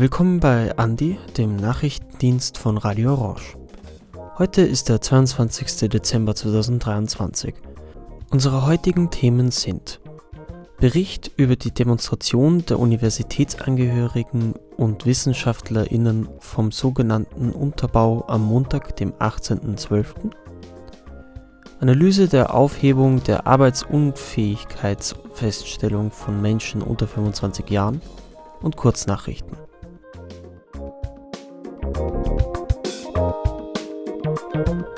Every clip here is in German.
Willkommen bei Andi, dem Nachrichtendienst von Radio Orange. Heute ist der 22. Dezember 2023. Unsere heutigen Themen sind Bericht über die Demonstration der Universitätsangehörigen und WissenschaftlerInnen vom sogenannten Unterbau am Montag, dem 18.12. Analyse der Aufhebung der Arbeitsunfähigkeitsfeststellung von Menschen unter 25 Jahren und Kurznachrichten. thank you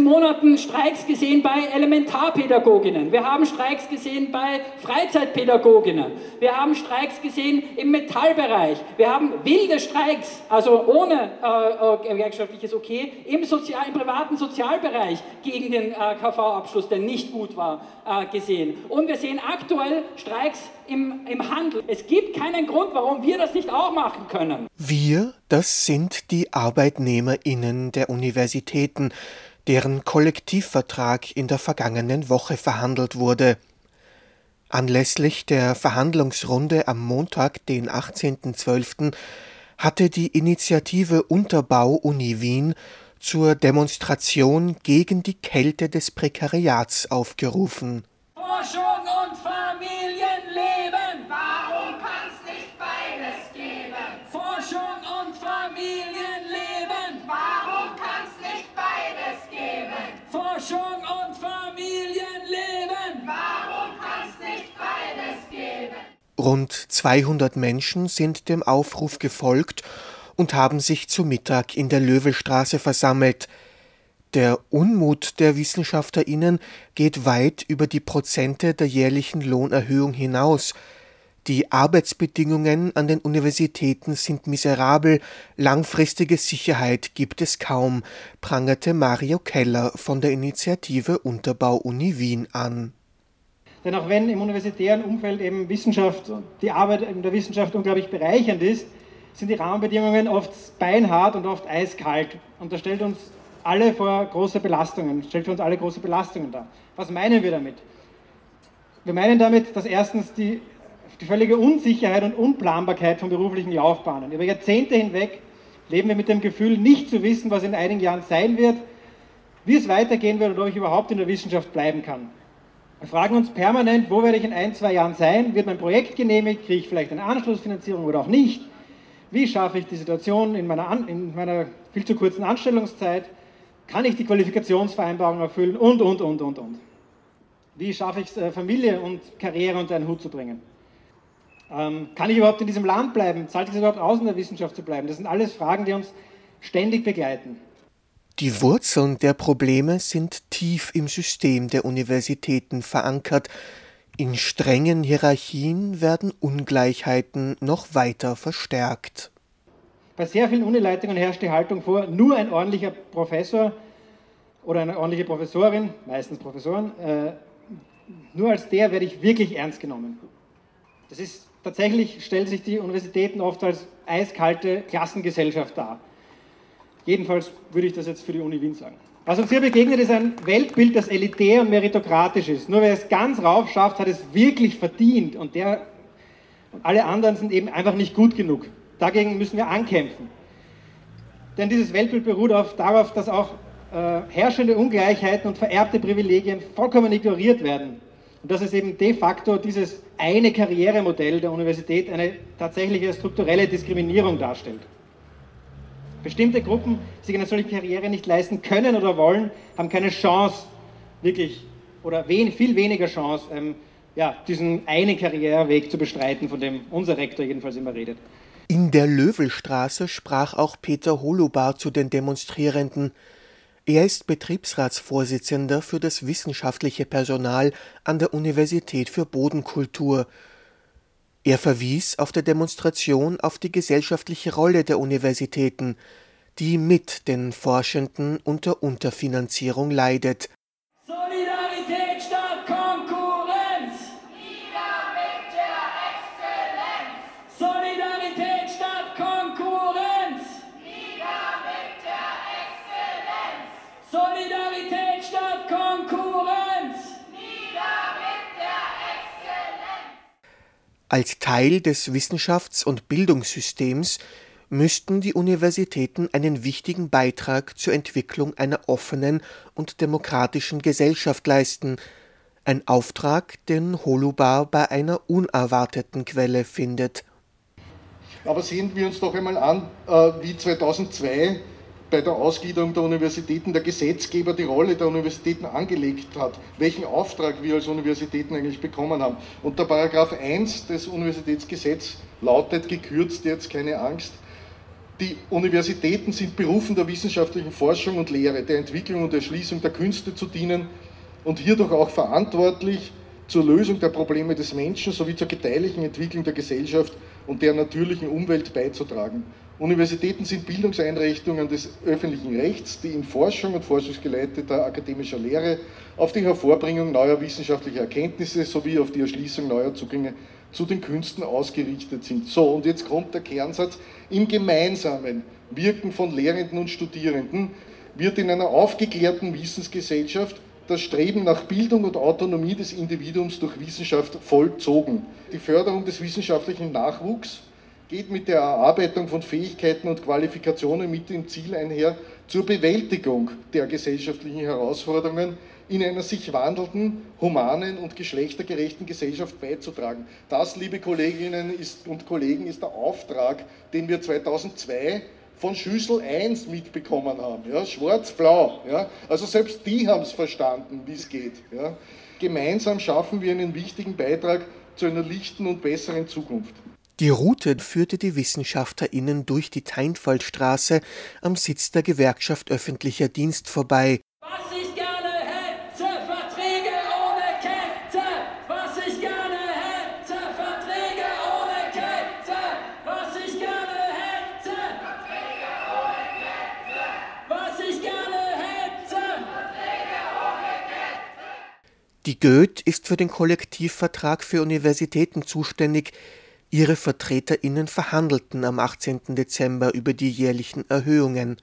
letzten Monaten Streiks gesehen bei Elementarpädagoginnen. Wir haben Streiks gesehen bei Freizeitpädagoginnen. Wir haben Streiks gesehen im Metallbereich. Wir haben wilde Streiks, also ohne äh, äh gewerkschaftliches Okay, im, Sozial-, im privaten Sozialbereich gegen den äh, KV-Abschluss, der nicht gut war, äh, gesehen. Und wir sehen aktuell Streiks im, im Handel. Es gibt keinen Grund, warum wir das nicht auch machen können. Wir, das sind die ArbeitnehmerInnen der Universitäten, deren Kollektivvertrag in der vergangenen Woche verhandelt wurde. Anlässlich der Verhandlungsrunde am Montag, den 18.12., hatte die Initiative Unterbau Uni Wien zur Demonstration gegen die Kälte des Prekariats aufgerufen. Rund 200 Menschen sind dem Aufruf gefolgt und haben sich zu Mittag in der Löwestraße versammelt. Der Unmut der WissenschaftlerInnen geht weit über die Prozente der jährlichen Lohnerhöhung hinaus. Die Arbeitsbedingungen an den Universitäten sind miserabel, langfristige Sicherheit gibt es kaum, prangerte Mario Keller von der Initiative Unterbau Uni Wien an. Denn auch wenn im universitären Umfeld eben Wissenschaft, die Arbeit in der Wissenschaft unglaublich bereichernd ist, sind die Rahmenbedingungen oft beinhart und oft eiskalt. Und das stellt uns alle vor große Belastungen, stellt für uns alle große Belastungen dar. Was meinen wir damit? Wir meinen damit, dass erstens die, die völlige Unsicherheit und Unplanbarkeit von beruflichen Laufbahnen. Über Jahrzehnte hinweg leben wir mit dem Gefühl, nicht zu wissen, was in einigen Jahren sein wird, wie es weitergehen wird und ob ich überhaupt in der Wissenschaft bleiben kann. Wir fragen uns permanent, wo werde ich in ein, zwei Jahren sein? Wird mein Projekt genehmigt? Kriege ich vielleicht eine Anschlussfinanzierung oder auch nicht? Wie schaffe ich die Situation in meiner, in meiner viel zu kurzen Anstellungszeit? Kann ich die Qualifikationsvereinbarung erfüllen? Und, und, und, und, und. Wie schaffe ich es, äh, Familie und Karriere unter einen Hut zu bringen? Ähm, kann ich überhaupt in diesem Land bleiben? Zahlt es überhaupt aus, in der Wissenschaft zu bleiben? Das sind alles Fragen, die uns ständig begleiten. Die Wurzeln der Probleme sind tief im System der Universitäten verankert. In strengen Hierarchien werden Ungleichheiten noch weiter verstärkt. Bei sehr vielen Unileitungen herrscht die Haltung vor, nur ein ordentlicher Professor oder eine ordentliche Professorin, meistens Professoren, äh, nur als der werde ich wirklich ernst genommen. Das ist tatsächlich, stellen sich die Universitäten oft als eiskalte Klassengesellschaft dar. Jedenfalls würde ich das jetzt für die Uni Wien sagen. Was uns hier begegnet, ist ein Weltbild, das elitär und meritokratisch ist. Nur wer es ganz rauf schafft, hat es wirklich verdient und, der, und alle anderen sind eben einfach nicht gut genug. Dagegen müssen wir ankämpfen. Denn dieses Weltbild beruht auf, darauf, dass auch äh, herrschende Ungleichheiten und vererbte Privilegien vollkommen ignoriert werden. Und dass es eben de facto dieses eine Karrieremodell der Universität eine tatsächliche strukturelle Diskriminierung darstellt. Bestimmte Gruppen, die sich eine solche Karriere nicht leisten können oder wollen, haben keine Chance, wirklich, oder wen, viel weniger Chance, ähm, ja, diesen einen Karriereweg zu bestreiten, von dem unser Rektor jedenfalls immer redet. In der Löwelstraße sprach auch Peter Holobar zu den Demonstrierenden. Er ist Betriebsratsvorsitzender für das wissenschaftliche Personal an der Universität für Bodenkultur. Er verwies auf der Demonstration auf die gesellschaftliche Rolle der Universitäten, die mit den Forschenden unter Unterfinanzierung leidet. Als Teil des Wissenschafts- und Bildungssystems müssten die Universitäten einen wichtigen Beitrag zur Entwicklung einer offenen und demokratischen Gesellschaft leisten, ein Auftrag, den Holubar bei einer unerwarteten Quelle findet. Aber sehen wir uns doch einmal an, äh, wie 2002 bei der Ausgliederung der Universitäten der Gesetzgeber die Rolle der Universitäten angelegt hat, welchen Auftrag wir als Universitäten eigentlich bekommen haben. Und der Paragraph 1 des Universitätsgesetzes lautet, gekürzt jetzt, keine Angst, die Universitäten sind berufen, der wissenschaftlichen Forschung und Lehre, der Entwicklung und Erschließung der Künste zu dienen und hierdurch auch verantwortlich zur Lösung der Probleme des Menschen sowie zur gedeihlichen Entwicklung der Gesellschaft und der natürlichen Umwelt beizutragen. Universitäten sind Bildungseinrichtungen des öffentlichen Rechts, die in Forschung und forschungsgeleiteter akademischer Lehre auf die Hervorbringung neuer wissenschaftlicher Erkenntnisse sowie auf die Erschließung neuer Zugänge zu den Künsten ausgerichtet sind. So, und jetzt kommt der Kernsatz. Im gemeinsamen Wirken von Lehrenden und Studierenden wird in einer aufgeklärten Wissensgesellschaft das Streben nach Bildung und Autonomie des Individuums durch Wissenschaft vollzogen. Die Förderung des wissenschaftlichen Nachwuchs geht mit der Erarbeitung von Fähigkeiten und Qualifikationen mit dem Ziel einher, zur Bewältigung der gesellschaftlichen Herausforderungen in einer sich wandelnden, humanen und geschlechtergerechten Gesellschaft beizutragen. Das, liebe Kolleginnen und Kollegen, ist der Auftrag, den wir 2002 von Schüssel 1 mitbekommen haben. Ja, Schwarz-Blau. Ja. Also selbst die haben es verstanden, wie es geht. Ja. Gemeinsam schaffen wir einen wichtigen Beitrag zu einer lichten und besseren Zukunft. Die Route führte die WissenschaftlerInnen durch die Teinfallstraße am Sitz der Gewerkschaft Öffentlicher Dienst vorbei. Was ich gerne hätte, Verträge ohne Kette. Was ich gerne hätte, Verträge ohne Kette. Was ich gerne hätte. Verträge ohne Kette. Was ich gerne hätte. Verträge ohne Kette. Die Goethe ist für den Kollektivvertrag für Universitäten zuständig, Ihre VertreterInnen verhandelten am 18. Dezember über die jährlichen Erhöhungen.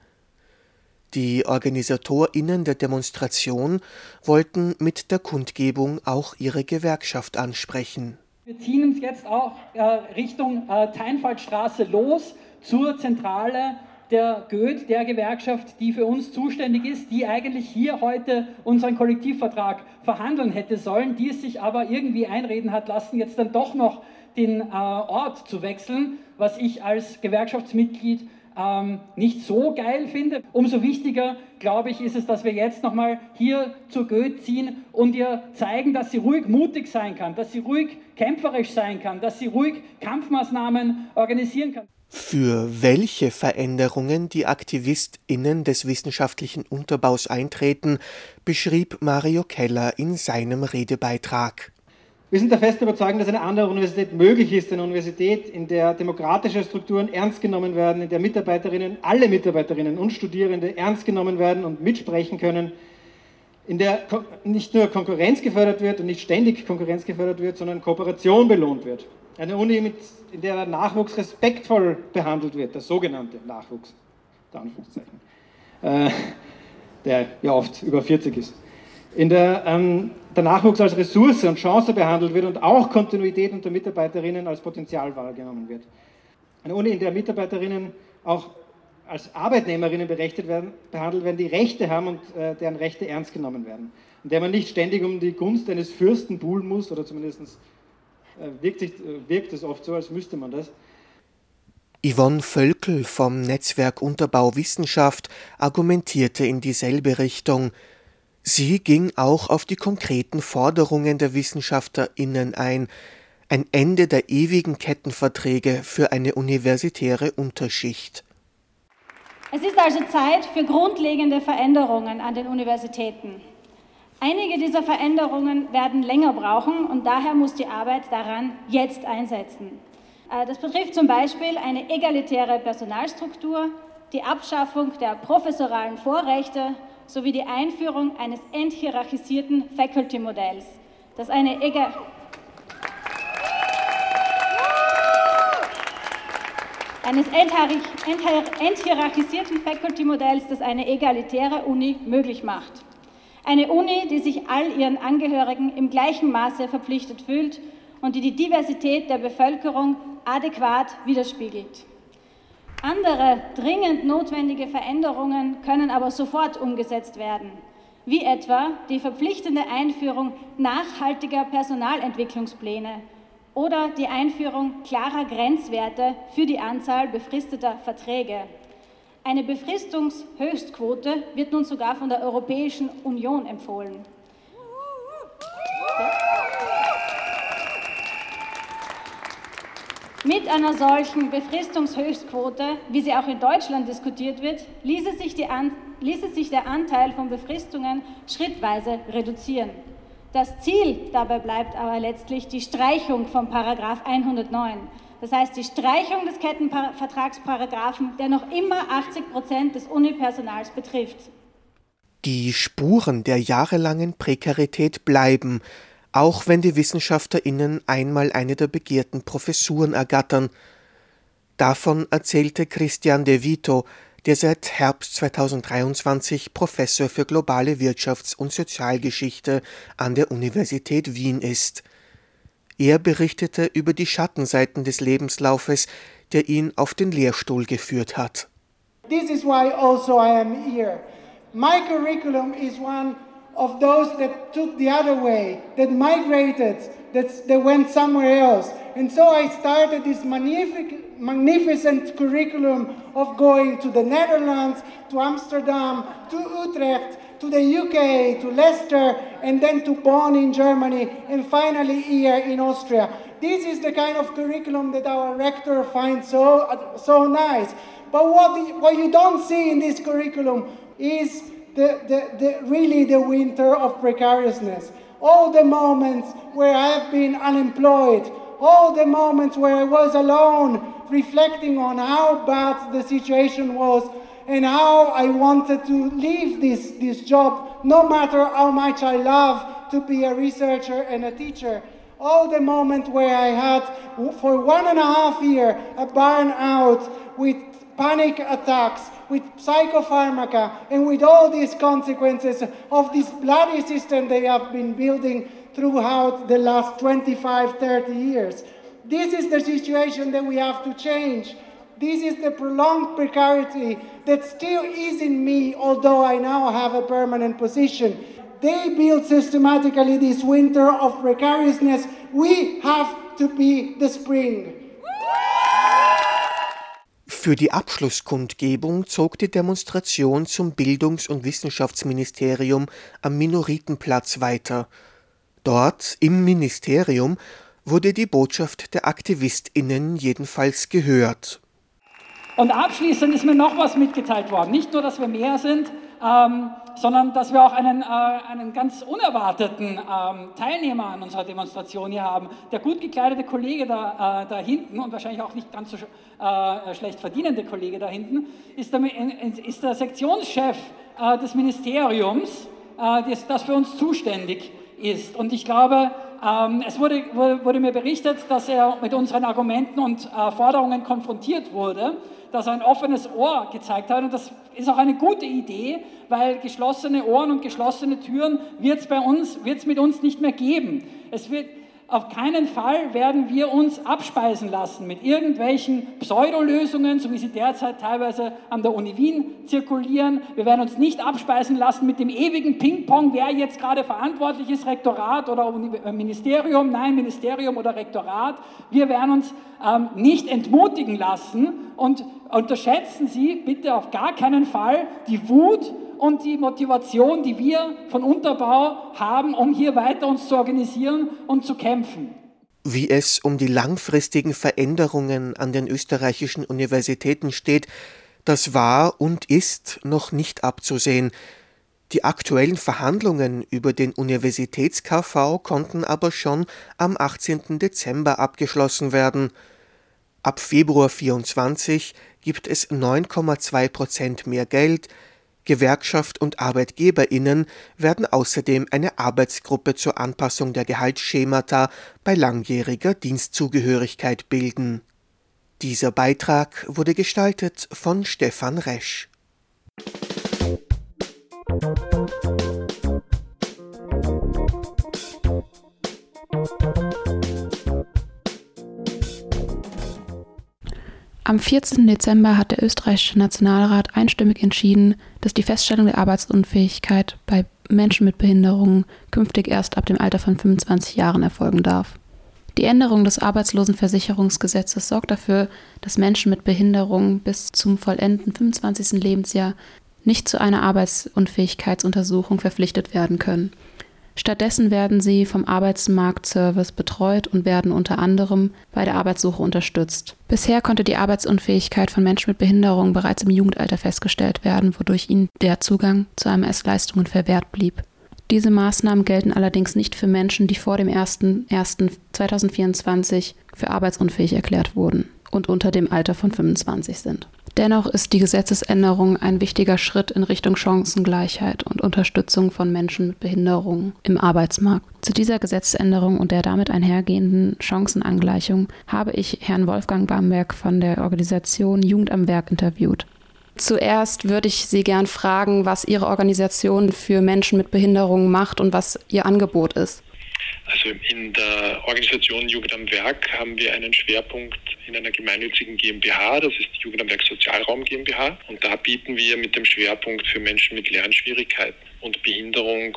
Die OrganisatorInnen der Demonstration wollten mit der Kundgebung auch ihre Gewerkschaft ansprechen. Wir ziehen uns jetzt auch äh, Richtung äh, Teinfallstraße los zur Zentrale der Goethe, der Gewerkschaft, die für uns zuständig ist, die eigentlich hier heute unseren Kollektivvertrag verhandeln hätte sollen, die es sich aber irgendwie einreden hat lassen, jetzt dann doch noch den äh, Ort zu wechseln, was ich als Gewerkschaftsmitglied ähm, nicht so geil finde. Umso wichtiger, glaube ich, ist es, dass wir jetzt nochmal hier zur Goethe ziehen und ihr zeigen, dass sie ruhig mutig sein kann, dass sie ruhig kämpferisch sein kann, dass sie ruhig Kampfmaßnahmen organisieren kann. Für welche Veränderungen die AktivistInnen des wissenschaftlichen Unterbaus eintreten, beschrieb Mario Keller in seinem Redebeitrag. Wir sind der festen Überzeugung, dass eine andere Universität möglich ist, eine Universität, in der demokratische Strukturen ernst genommen werden, in der Mitarbeiterinnen, alle Mitarbeiterinnen und Studierende ernst genommen werden und mitsprechen können, in der nicht nur Konkurrenz gefördert wird und nicht ständig Konkurrenz gefördert wird, sondern Kooperation belohnt wird. Eine Uni, mit, in der der Nachwuchs respektvoll behandelt wird, der sogenannte Nachwuchs, der äh, der ja oft über 40 ist in der ähm, der Nachwuchs als Ressource und Chance behandelt wird und auch Kontinuität unter Mitarbeiterinnen als Potenzial wahrgenommen wird. Eine Uni, in der Mitarbeiterinnen auch als Arbeitnehmerinnen berechtigt werden, behandelt werden, die Rechte haben und äh, deren Rechte ernst genommen werden. In der man nicht ständig um die Gunst eines Fürsten buhlen muss, oder zumindest äh, wirkt, sich, äh, wirkt es oft so, als müsste man das. Yvonne Völkel vom Netzwerk Unterbau Wissenschaft argumentierte in dieselbe Richtung, Sie ging auch auf die konkreten Forderungen der Wissenschaftlerinnen ein, ein Ende der ewigen Kettenverträge für eine universitäre Unterschicht. Es ist also Zeit für grundlegende Veränderungen an den Universitäten. Einige dieser Veränderungen werden länger brauchen und daher muss die Arbeit daran jetzt einsetzen. Äh, das betrifft zum Beispiel eine egalitäre Personalstruktur, die Abschaffung der professoralen Vorrechte sowie die Einführung eines enthierarchisierten Faculty-Modells, das eine Ega eines enthierarchisierten Faculty-Modells, das eine egalitäre Uni möglich macht. Eine Uni, die sich all ihren Angehörigen im gleichen Maße verpflichtet fühlt und die die Diversität der Bevölkerung adäquat widerspiegelt. Andere dringend notwendige Veränderungen können aber sofort umgesetzt werden, wie etwa die verpflichtende Einführung nachhaltiger Personalentwicklungspläne oder die Einführung klarer Grenzwerte für die Anzahl befristeter Verträge. Eine Befristungshöchstquote wird nun sogar von der Europäischen Union empfohlen. Mit einer solchen Befristungshöchstquote, wie sie auch in Deutschland diskutiert wird, ließe sich, An ließe sich der Anteil von Befristungen schrittweise reduzieren. Das Ziel dabei bleibt aber letztlich die Streichung von Paragraph 109. Das heißt, die Streichung des Kettenvertragsparagraphen, der noch immer 80 Prozent des Unipersonals betrifft. Die Spuren der jahrelangen Prekarität bleiben, auch wenn die WissenschaftlerInnen einmal eine der begehrten Professuren ergattern. Davon erzählte Christian De Vito, der seit Herbst 2023 Professor für globale Wirtschafts- und Sozialgeschichte an der Universität Wien ist. Er berichtete über die Schattenseiten des Lebenslaufes, der ihn auf den Lehrstuhl geführt hat. This is why also I am here. My curriculum is one of those that took the other way, that migrated, that, went somewhere else. And so I started this magnific, magnificent curriculum of going to the Netherlands, to Amsterdam, to Utrecht, to the UK, to Leicester, and then to Bonn in Germany, and finally here in Austria. This is the kind of curriculum that our rector finds so, so nice. But what, what you don't see in this curriculum is the, the, the, really the winter of precariousness. All the moments where I have been unemployed, all the moments where I was alone, reflecting on how bad the situation was and how I wanted to leave this, this job, no matter how much I love to be a researcher and a teacher. All the moments where I had, for one and a half year, a burnout with panic attacks, with psychopharmaca, and with all these consequences of this bloody system they have been building throughout the last 25, 30 years. This is the situation that we have to change. This is the prolonged precarity that still is in me, although I now have a permanent position. They build systematically this winter of precariousness. We have to be the spring. Für die Abschlusskundgebung zog die Demonstration zum Bildungs- und Wissenschaftsministerium am Minoritenplatz weiter. Dort im Ministerium wurde die Botschaft der Aktivistinnen jedenfalls gehört. Und abschließend ist mir noch was mitgeteilt worden. Nicht nur, dass wir mehr sind, ähm, sondern dass wir auch einen, äh, einen ganz unerwarteten ähm, Teilnehmer an unserer Demonstration hier haben. Der gut gekleidete Kollege da, äh, da hinten und wahrscheinlich auch nicht ganz so äh, schlecht verdienende Kollege da hinten ist der, ist der Sektionschef äh, des Ministeriums, äh, das, das für uns zuständig ist. Und ich glaube, ähm, es wurde, wurde, mir berichtet, dass er mit unseren Argumenten und äh, Forderungen konfrontiert wurde dass er ein offenes Ohr gezeigt hat. Und das ist auch eine gute Idee, weil geschlossene Ohren und geschlossene Türen wird es bei uns, wird es mit uns nicht mehr geben. Es wird, auf keinen Fall werden wir uns abspeisen lassen mit irgendwelchen Pseudolösungen, so wie sie derzeit teilweise an der Uni Wien zirkulieren. Wir werden uns nicht abspeisen lassen mit dem ewigen Ping-Pong, wer jetzt gerade verantwortlich ist, Rektorat oder äh, Ministerium, nein, Ministerium oder Rektorat. Wir werden uns ähm, nicht entmutigen lassen und unterschätzen Sie bitte auf gar keinen Fall die Wut und die Motivation, die wir von Unterbau haben, um hier weiter uns zu organisieren und zu kämpfen. Wie es um die langfristigen Veränderungen an den österreichischen Universitäten steht, das war und ist noch nicht abzusehen. Die aktuellen Verhandlungen über den Universitäts-KV konnten aber schon am 18. Dezember abgeschlossen werden. Ab Februar 24 gibt es 9,2 Prozent mehr Geld, Gewerkschaft und Arbeitgeberinnen werden außerdem eine Arbeitsgruppe zur Anpassung der Gehaltsschemata bei langjähriger Dienstzugehörigkeit bilden. Dieser Beitrag wurde gestaltet von Stefan Resch. Am 14. Dezember hat der österreichische Nationalrat einstimmig entschieden, dass die Feststellung der Arbeitsunfähigkeit bei Menschen mit Behinderungen künftig erst ab dem Alter von 25 Jahren erfolgen darf. Die Änderung des Arbeitslosenversicherungsgesetzes sorgt dafür, dass Menschen mit Behinderungen bis zum vollenden 25. Lebensjahr nicht zu einer Arbeitsunfähigkeitsuntersuchung verpflichtet werden können. Stattdessen werden sie vom Arbeitsmarktservice betreut und werden unter anderem bei der Arbeitssuche unterstützt. Bisher konnte die Arbeitsunfähigkeit von Menschen mit Behinderung bereits im Jugendalter festgestellt werden, wodurch ihnen der Zugang zu AMS-Leistungen verwehrt blieb. Diese Maßnahmen gelten allerdings nicht für Menschen, die vor dem 01.01.2024 für arbeitsunfähig erklärt wurden und unter dem Alter von 25 sind. Dennoch ist die Gesetzesänderung ein wichtiger Schritt in Richtung Chancengleichheit und Unterstützung von Menschen mit Behinderungen im Arbeitsmarkt. Zu dieser Gesetzesänderung und der damit einhergehenden Chancenangleichung habe ich Herrn Wolfgang Bamberg von der Organisation Jugend am Werk interviewt. Zuerst würde ich Sie gern fragen, was Ihre Organisation für Menschen mit Behinderungen macht und was Ihr Angebot ist. Also in der Organisation Jugend am Werk haben wir einen Schwerpunkt in einer gemeinnützigen GmbH, das ist die Jugend am Werk Sozialraum GmbH. Und da bieten wir mit dem Schwerpunkt für Menschen mit Lernschwierigkeiten und Behinderung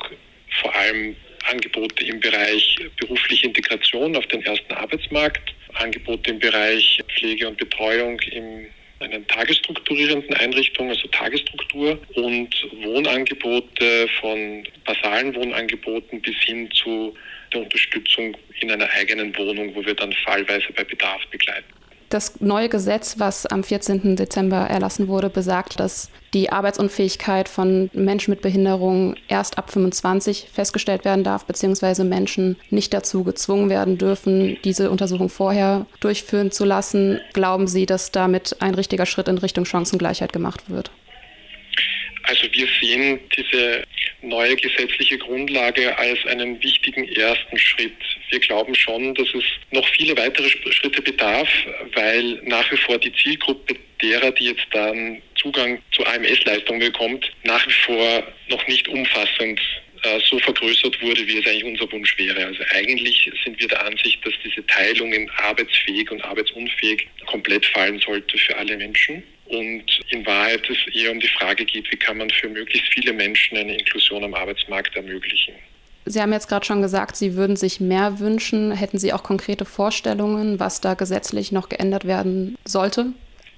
vor allem Angebote im Bereich berufliche Integration auf den ersten Arbeitsmarkt, Angebote im Bereich Pflege und Betreuung in einer tagesstrukturierenden Einrichtung, also Tagesstruktur und Wohnangebote von basalen Wohnangeboten bis hin zu der Unterstützung in einer eigenen Wohnung, wo wir dann fallweise bei Bedarf begleiten. Das neue Gesetz, was am 14. Dezember erlassen wurde, besagt, dass die Arbeitsunfähigkeit von Menschen mit Behinderung erst ab 25 festgestellt werden darf, beziehungsweise Menschen nicht dazu gezwungen werden dürfen, diese Untersuchung vorher durchführen zu lassen. Glauben Sie, dass damit ein richtiger Schritt in Richtung Chancengleichheit gemacht wird? Also wir sehen diese neue gesetzliche Grundlage als einen wichtigen ersten Schritt. Wir glauben schon, dass es noch viele weitere Schritte bedarf, weil nach wie vor die Zielgruppe derer, die jetzt dann Zugang zu AMS-Leistungen bekommt, nach wie vor noch nicht umfassend äh, so vergrößert wurde, wie es eigentlich unser Wunsch wäre. Also eigentlich sind wir der Ansicht, dass diese Teilung in arbeitsfähig und arbeitsunfähig komplett fallen sollte für alle Menschen und in Wahrheit es eher um die Frage geht, wie kann man für möglichst viele Menschen eine Inklusion am Arbeitsmarkt ermöglichen. Sie haben jetzt gerade schon gesagt, Sie würden sich mehr wünschen. Hätten Sie auch konkrete Vorstellungen, was da gesetzlich noch geändert werden sollte?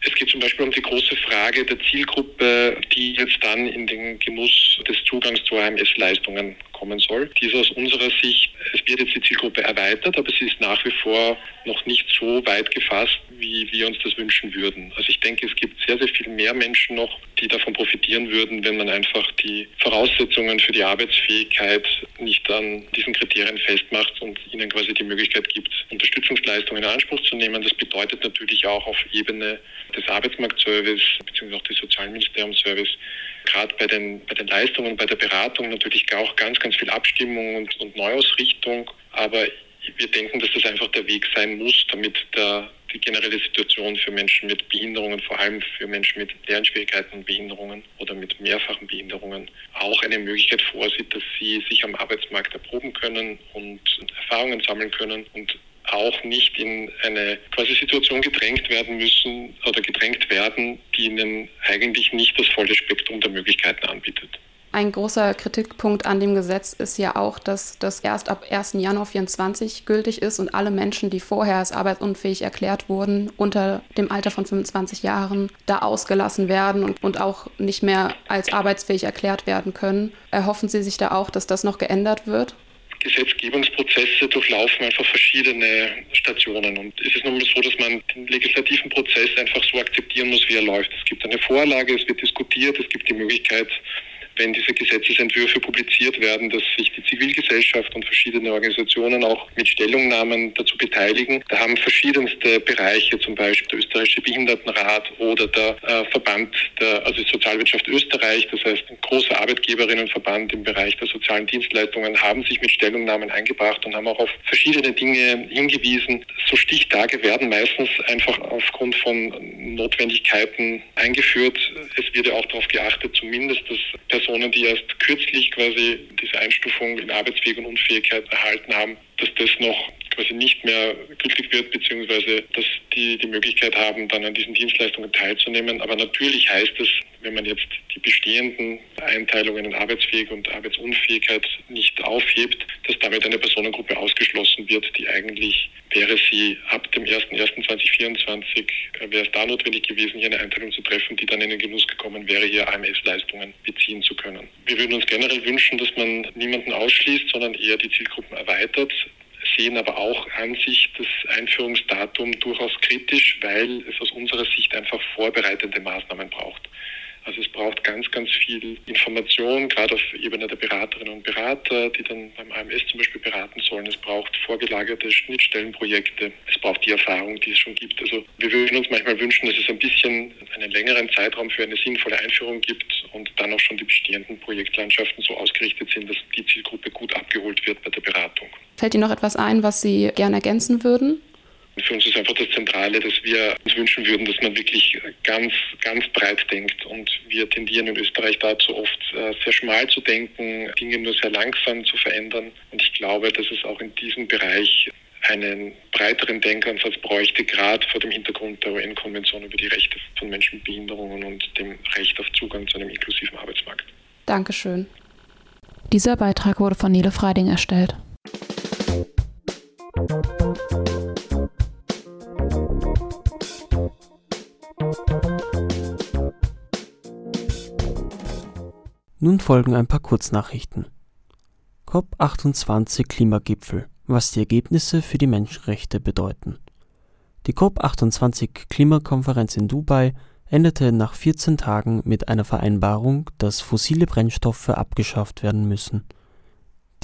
Es geht zum Beispiel um die große Frage der Zielgruppe, die jetzt dann in den Genuss des Zugangs zu AMS-Leistungen kommen soll. Die ist aus unserer Sicht, es wird jetzt die Zielgruppe erweitert, aber sie ist nach wie vor noch nicht so weit gefasst, wie wir uns das wünschen würden. Also ich denke, es gibt sehr, sehr viel mehr Menschen noch, die davon profitieren würden, wenn man einfach die Voraussetzungen für die Arbeitsfähigkeit nicht an diesen Kriterien festmacht und ihnen quasi die Möglichkeit gibt, Unterstützungsleistungen in Anspruch zu nehmen. Das bedeutet natürlich auch auf Ebene des Arbeitsmarktservice bzw. auch des Sozialministeriumsservice gerade bei den, bei den Leistungen, bei der Beratung natürlich auch ganz, ganz viel Abstimmung und, und Neuausrichtung. Aber wir denken, dass das einfach der Weg sein muss, damit der, die generelle Situation für Menschen mit Behinderungen, vor allem für Menschen mit Lernschwierigkeiten und Behinderungen oder mit mehrfachen Behinderungen, auch eine Möglichkeit vorsieht, dass sie sich am Arbeitsmarkt erproben können und Erfahrungen sammeln können und auch nicht in eine quasi Situation gedrängt werden müssen oder gedrängt werden, die ihnen eigentlich nicht das volle Spektrum der Möglichkeiten anbietet. Ein großer Kritikpunkt an dem Gesetz ist ja auch, dass das erst ab 1. Januar 2024 gültig ist und alle Menschen, die vorher als arbeitsunfähig erklärt wurden, unter dem Alter von 25 Jahren, da ausgelassen werden und, und auch nicht mehr als arbeitsfähig erklärt werden können. Erhoffen Sie sich da auch, dass das noch geändert wird? Gesetzgebungsprozesse durchlaufen einfach verschiedene Stationen. Und es ist nun mal so, dass man den legislativen Prozess einfach so akzeptieren muss, wie er läuft. Es gibt eine Vorlage, es wird diskutiert, es gibt die Möglichkeit, wenn diese Gesetzesentwürfe publiziert werden, dass sich die Zivilgesellschaft und verschiedene Organisationen auch mit Stellungnahmen dazu beteiligen. Da haben verschiedenste Bereiche, zum Beispiel der österreichische Behindertenrat oder der äh, Verband der also Sozialwirtschaft Österreich, das heißt ein großer Arbeitgeberinnenverband im Bereich der sozialen Dienstleistungen, haben sich mit Stellungnahmen eingebracht und haben auch auf verschiedene Dinge hingewiesen. So Stichtage werden meistens einfach aufgrund von Notwendigkeiten eingeführt. Es wird ja auch darauf geachtet, zumindest, dass Personen, die erst kürzlich quasi diese Einstufung in Arbeitsfähigkeit und Unfähigkeit erhalten haben, dass das noch quasi nicht mehr gültig wird, beziehungsweise dass die die Möglichkeit haben, dann an diesen Dienstleistungen teilzunehmen. Aber natürlich heißt es, wenn man jetzt die bestehenden Einteilungen in arbeitsfähig und Arbeitsunfähigkeit nicht aufhebt, dass damit eine Personengruppe ausgeschlossen wird, die eigentlich wäre sie ab dem 01.01.2024, äh, wäre es da notwendig gewesen, hier eine Einteilung zu treffen, die dann in den Genuss gekommen wäre, hier AMS-Leistungen beziehen zu können. Wir würden uns generell wünschen, dass man niemanden ausschließt, sondern eher die Zielgruppen erweitert sehen aber auch an sich das Einführungsdatum durchaus kritisch, weil es aus unserer Sicht einfach vorbereitende Maßnahmen braucht. Also es braucht ganz, ganz viel Information, gerade auf Ebene der Beraterinnen und Berater, die dann beim AMS zum Beispiel beraten sollen. Es braucht vorgelagerte Schnittstellenprojekte. Es braucht die Erfahrung, die es schon gibt. Also wir würden uns manchmal wünschen, dass es ein bisschen einen längeren Zeitraum für eine sinnvolle Einführung gibt und dann auch schon die bestehenden Projektlandschaften so ausgerichtet sind, dass die Zielgruppe gut abgeholt wird bei der Beratung. Fällt Ihnen noch etwas ein, was Sie gerne ergänzen würden? Für uns ist einfach das Zentrale, dass wir uns wünschen würden, dass man wirklich ganz, ganz breit denkt. Und wir tendieren in Österreich dazu oft äh, sehr schmal zu denken, Dinge nur sehr langsam zu verändern. Und ich glaube, dass es auch in diesem Bereich einen breiteren Denkansatz bräuchte, gerade vor dem Hintergrund der UN-Konvention über die Rechte von Menschen mit Behinderungen und dem Recht auf Zugang zu einem inklusiven Arbeitsmarkt. Dankeschön. Dieser Beitrag wurde von Nele Freiding erstellt. Nun folgen ein paar Kurznachrichten. COP28 Klimagipfel, was die Ergebnisse für die Menschenrechte bedeuten. Die COP28 Klimakonferenz in Dubai endete nach 14 Tagen mit einer Vereinbarung, dass fossile Brennstoffe abgeschafft werden müssen.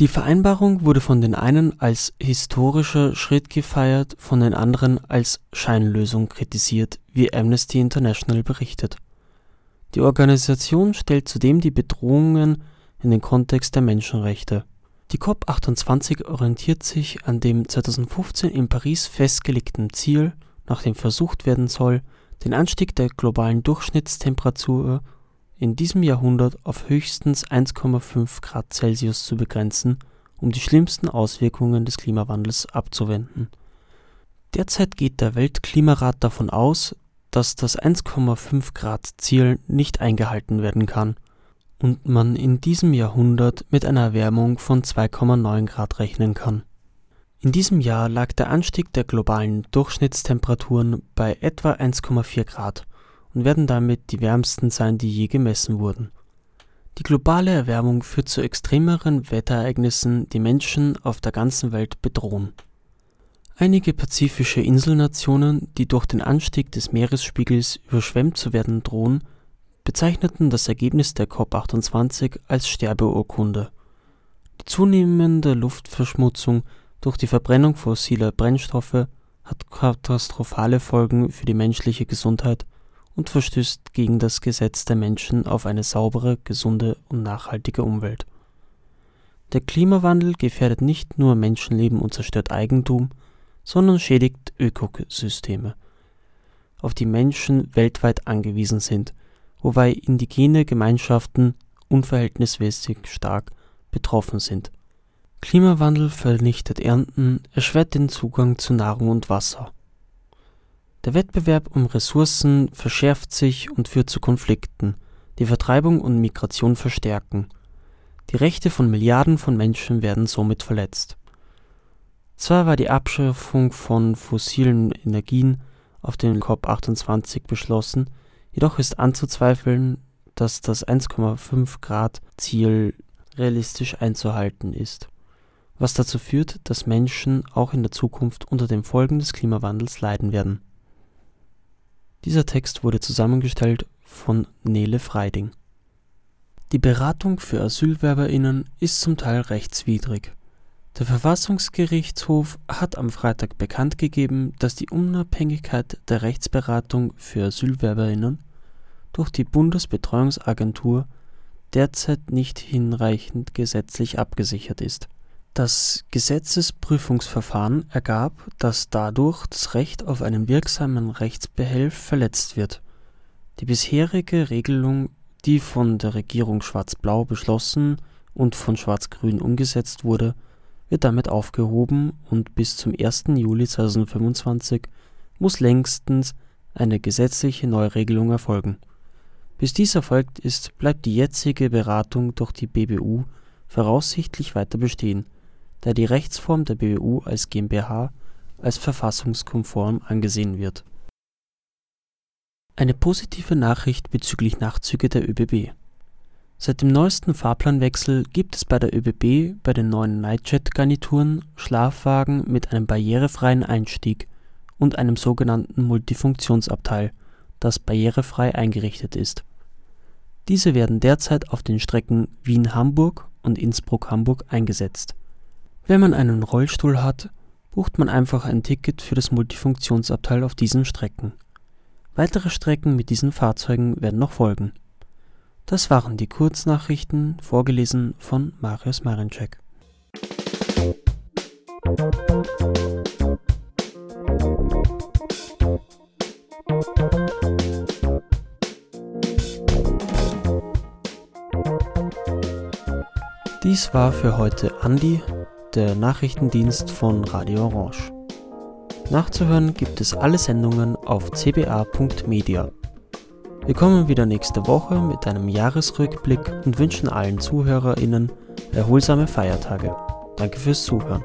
Die Vereinbarung wurde von den einen als historischer Schritt gefeiert, von den anderen als Scheinlösung kritisiert, wie Amnesty International berichtet die Organisation stellt zudem die Bedrohungen in den Kontext der Menschenrechte. Die COP28 orientiert sich an dem 2015 in Paris festgelegten Ziel, nach dem versucht werden soll, den Anstieg der globalen Durchschnittstemperatur in diesem Jahrhundert auf höchstens 1,5 Grad Celsius zu begrenzen, um die schlimmsten Auswirkungen des Klimawandels abzuwenden. Derzeit geht der Weltklimarat davon aus, dass das 1,5 Grad Ziel nicht eingehalten werden kann und man in diesem Jahrhundert mit einer Erwärmung von 2,9 Grad rechnen kann. In diesem Jahr lag der Anstieg der globalen Durchschnittstemperaturen bei etwa 1,4 Grad und werden damit die wärmsten sein, die je gemessen wurden. Die globale Erwärmung führt zu extremeren Wetterereignissen, die Menschen auf der ganzen Welt bedrohen Einige pazifische Inselnationen, die durch den Anstieg des Meeresspiegels überschwemmt zu werden drohen, bezeichneten das Ergebnis der COP28 als Sterbeurkunde. Die zunehmende Luftverschmutzung durch die Verbrennung fossiler Brennstoffe hat katastrophale Folgen für die menschliche Gesundheit und verstößt gegen das Gesetz der Menschen auf eine saubere, gesunde und nachhaltige Umwelt. Der Klimawandel gefährdet nicht nur Menschenleben und zerstört Eigentum, sondern schädigt Ökosysteme, auf die Menschen weltweit angewiesen sind, wobei indigene Gemeinschaften unverhältnismäßig stark betroffen sind. Klimawandel vernichtet Ernten, erschwert den Zugang zu Nahrung und Wasser. Der Wettbewerb um Ressourcen verschärft sich und führt zu Konflikten, die Vertreibung und Migration verstärken. Die Rechte von Milliarden von Menschen werden somit verletzt. Zwar war die Abschaffung von fossilen Energien auf den COP28 beschlossen, jedoch ist anzuzweifeln, dass das 1,5 Grad Ziel realistisch einzuhalten ist, was dazu führt, dass Menschen auch in der Zukunft unter den Folgen des Klimawandels leiden werden. Dieser Text wurde zusammengestellt von Nele Freiding. Die Beratung für Asylwerberinnen ist zum Teil rechtswidrig der Verfassungsgerichtshof hat am Freitag bekannt gegeben, dass die Unabhängigkeit der Rechtsberatung für Asylwerberinnen durch die Bundesbetreuungsagentur derzeit nicht hinreichend gesetzlich abgesichert ist. Das Gesetzesprüfungsverfahren ergab, dass dadurch das Recht auf einen wirksamen Rechtsbehelf verletzt wird. Die bisherige Regelung, die von der Regierung Schwarz-Blau beschlossen und von Schwarz-Grün umgesetzt wurde wird damit aufgehoben und bis zum 1. Juli 2025 muss längstens eine gesetzliche Neuregelung erfolgen. Bis dies erfolgt ist, bleibt die jetzige Beratung durch die BBU voraussichtlich weiter bestehen, da die Rechtsform der BBU als GmbH als verfassungskonform angesehen wird. Eine positive Nachricht bezüglich Nachtzüge der ÖBB. Seit dem neuesten Fahrplanwechsel gibt es bei der ÖBB bei den neuen Nightjet-Garnituren Schlafwagen mit einem barrierefreien Einstieg und einem sogenannten Multifunktionsabteil, das barrierefrei eingerichtet ist. Diese werden derzeit auf den Strecken Wien-Hamburg und Innsbruck-Hamburg eingesetzt. Wenn man einen Rollstuhl hat, bucht man einfach ein Ticket für das Multifunktionsabteil auf diesen Strecken. Weitere Strecken mit diesen Fahrzeugen werden noch folgen. Das waren die Kurznachrichten, vorgelesen von Marius Marinczek. Dies war für heute Andi, der Nachrichtendienst von Radio Orange. Nachzuhören gibt es alle Sendungen auf cba.media. Wir kommen wieder nächste Woche mit einem Jahresrückblick und wünschen allen ZuhörerInnen erholsame Feiertage. Danke fürs Zuhören.